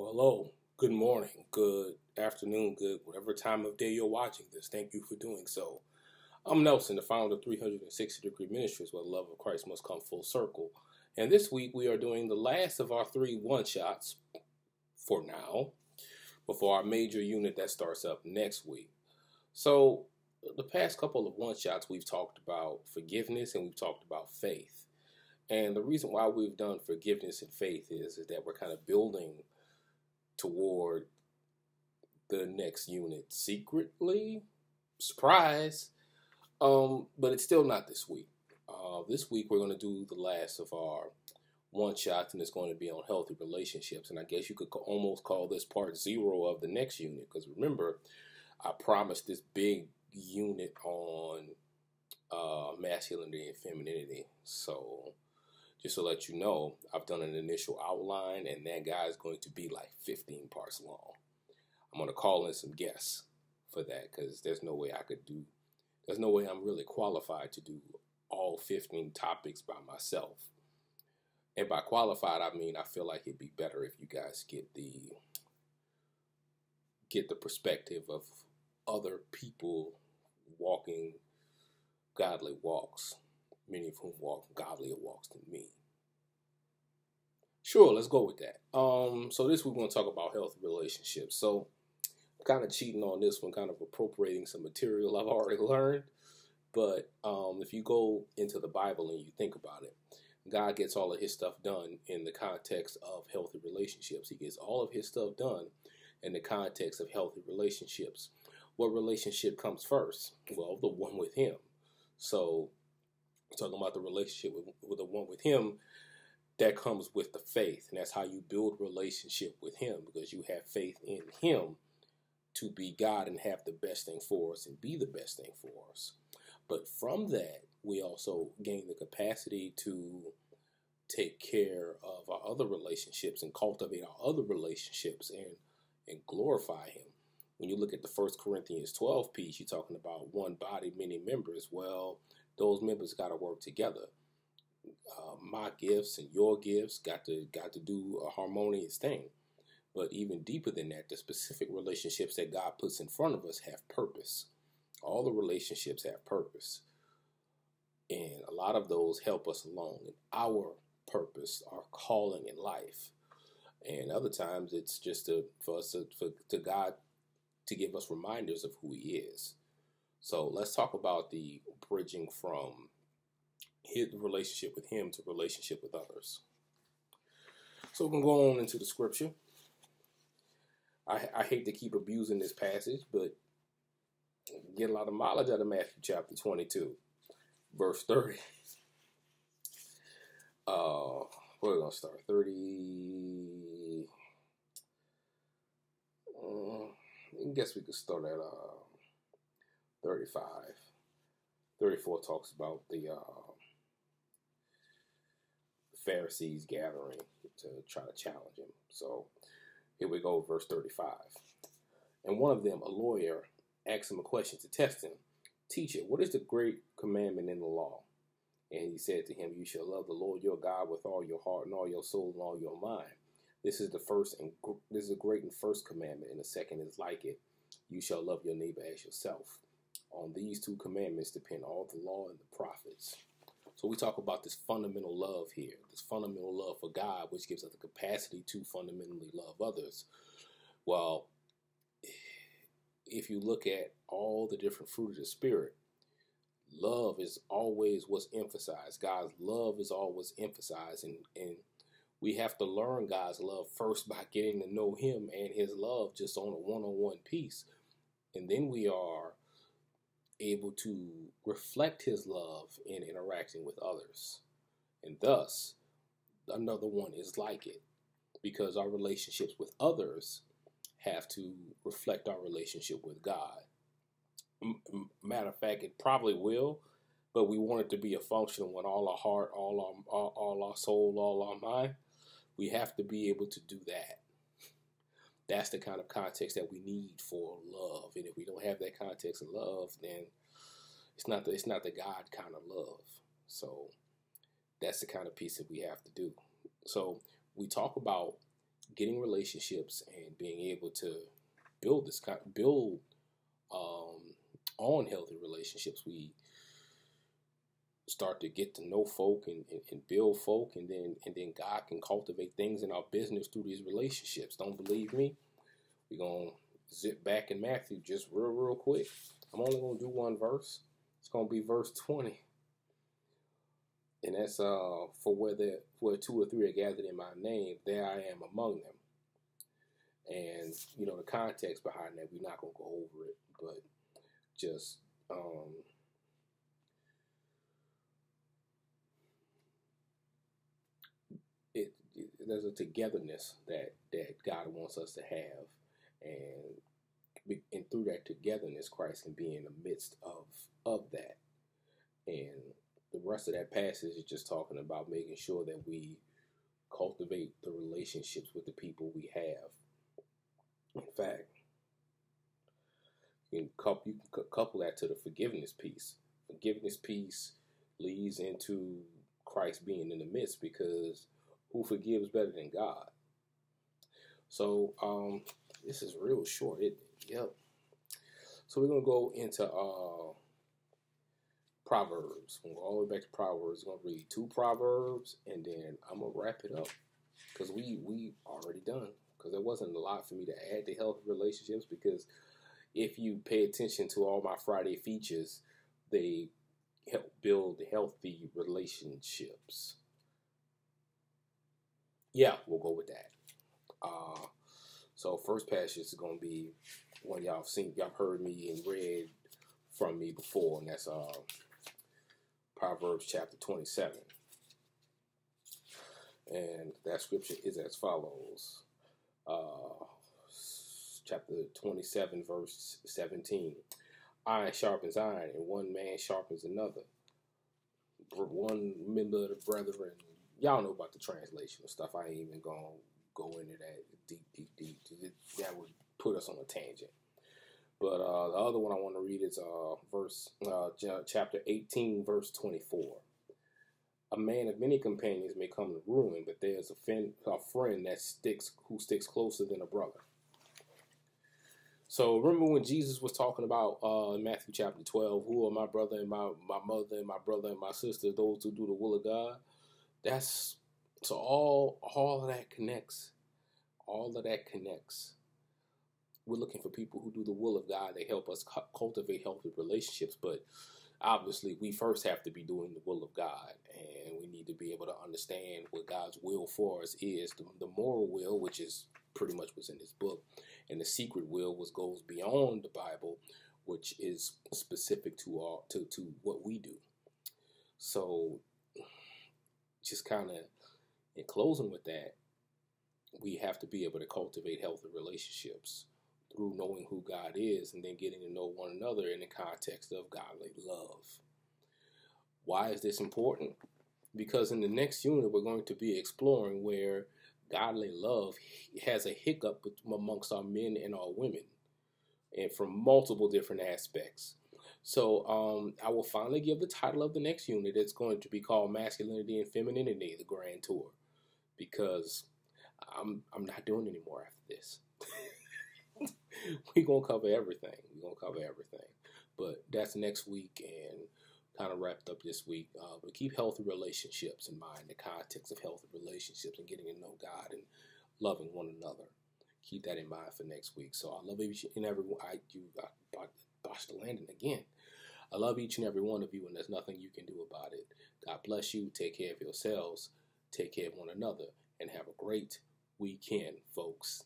Well, hello, good morning, good afternoon, good whatever time of day you're watching this. Thank you for doing so. I'm Nelson, the founder of 360 Degree Ministries, where the love of Christ must come full circle. And this week we are doing the last of our three one shots for now, before our major unit that starts up next week. So, the past couple of one shots, we've talked about forgiveness and we've talked about faith. And the reason why we've done forgiveness and faith is, is that we're kind of building toward the next unit secretly. Surprise. Um, but it's still not this week. Uh, this week we're going to do the last of our one shots, and it's going to be on healthy relationships. And I guess you could almost call this part zero of the next unit because remember, I promised this big unit on uh, masculinity and femininity. So just to let you know, I've done an initial outline, and that guy is going to be like 15 parts long. I'm going to call in some guests for that because there's no way I could do, there's no way I'm really qualified to do all 15 topics by myself. And by qualified, I mean I feel like it'd be better if you guys get the get the perspective of other people walking godly walks many of whom walk godlier walks than me. Sure, let's go with that. Um, so this we're going to talk about healthy relationships. So I'm kind of cheating on this one, kind of appropriating some material I've already learned. But um, if you go into the Bible and you think about it, God gets all of his stuff done in the context of healthy relationships. He gets all of his stuff done in the context of healthy relationships. What relationship comes first? Well, the one with him. So talking about the relationship with, with the one with him that comes with the faith. And that's how you build relationship with him because you have faith in him to be god and have the best thing for us and be the best thing for us. But from that we also gain the capacity to take care of our other relationships and cultivate our other relationships and and glorify him. When you look at the first corinthians 12 piece you're talking about one body many members. Well those members got to work together. Uh, my gifts and your gifts got to got to do a harmonious thing. But even deeper than that, the specific relationships that God puts in front of us have purpose. All the relationships have purpose. And a lot of those help us along in our purpose, our calling in life. And other times it's just to, for us to, for, to God to give us reminders of who He is. So let's talk about the bridging from his relationship with him to relationship with others. So we can go on into the scripture. I, I hate to keep abusing this passage, but get a lot of mileage out of Matthew chapter 22, verse 30. Uh, we're going to start 30. Uh, I guess we could start at uh, 35. 34 talks about the uh, Pharisees gathering to try to challenge him. So here we go, verse 35. And one of them, a lawyer, asked him a question to test him Teacher, what is the great commandment in the law? And he said to him, You shall love the Lord your God with all your heart and all your soul and all your mind. This is the first and this is a great and first commandment, and the second is like it. You shall love your neighbor as yourself. On these two commandments depend all the law and the prophets. So we talk about this fundamental love here, this fundamental love for God, which gives us the capacity to fundamentally love others. Well, if you look at all the different fruit of the Spirit, love is always what's emphasized. God's love is always emphasized, and, and we have to learn God's love first by getting to know Him and His love just on a one on one piece. And then we are able to reflect his love in interacting with others. And thus, another one is like it because our relationships with others have to reflect our relationship with God. Matter of fact, it probably will, but we want it to be a function with all our heart, all our all, all our soul, all our mind. We have to be able to do that. That's the kind of context that we need for love. And if we don't have that context of love, then it's not the it's not the God kind of love. So that's the kind of piece that we have to do. So we talk about getting relationships and being able to build this kind, build um, on healthy relationships, we start to get to know folk and, and, and, build folk and then and then God can cultivate things in our business through these relationships. Don't believe me? We're gonna zip back in Matthew just real real quick. I'm only gonna do one verse. It's gonna be verse 20. And that's uh for where there where two or three are gathered in my name, there I am among them. And you know the context behind that, we're not gonna go over it, but just um it, it, there's a togetherness that that God wants us to have, and and through that togetherness, Christ can be in the midst of of that. And the rest of that passage is just talking about making sure that we cultivate the relationships with the people we have. In fact, you can couple, you can couple that to the forgiveness piece. Forgiveness piece leads into Christ being in the midst because who forgives better than God? So um, this is real short. It yep. So we're gonna go into uh, Proverbs. We'll go all the way back to Proverbs. We're gonna read two Proverbs and then I'm gonna wrap it up because we we already done. Because there wasn't a lot for me to add to healthy relationships because if you pay attention to all my Friday features, they help build healthy relationships. Yeah, we'll go with that. Uh, so first passage is going to be one y'all have seen, y'all heard me and read from me before, and that's uh, Proverbs chapter 27. And that scripture is as follows. Uh, chapter 27, verse 17. Iron sharpens iron, and one man sharpens another. One member of the brethren y'all know about the translation stuff. I ain't even gonna go into that deep, deep, deep. That would put us on a tangent. But uh, the other one I want to read is uh, verse uh, chapter 18, verse 24. A man of many companions may come to ruin, but there's a, fin- a friend that sticks who sticks closer than a brother. So remember when Jesus was talking about uh, Matthew chapter 12, who are my brother and my, my mother and my brother and my sister, those who do the will of God? That's so all all of that connects. All of that connects. We're looking for people who do the will of God. They help us cu- cultivate healthy relationships, but obviously we first have to be doing the will of God, and we need to be able to understand what God's will for us is. The, the moral will, which is pretty much what's in this book, and the secret will, which goes beyond the Bible, which is specific to all to to what we do. So just kind of in closing with that, we have to be able to cultivate healthy relationships through knowing who God is and then getting to know one another in the context of godly love. Why is this important? Because in the next unit, we're going to be exploring where godly love has a hiccup amongst our men and our women, and from multiple different aspects. So um, I will finally give the title of the next unit. It's going to be called Masculinity and Femininity, the Grand Tour, because I'm I'm not doing any more after this. We're gonna cover everything. We're gonna cover everything. But that's next week and kind of wrapped up this week. Uh, but keep healthy relationships in mind, the context of healthy relationships and getting to know God and loving one another. Keep that in mind for next week. So I love each and every I you I, Bosh the landing again. I love each and every one of you, and there's nothing you can do about it. God bless you. Take care of yourselves. Take care of one another. And have a great weekend, folks.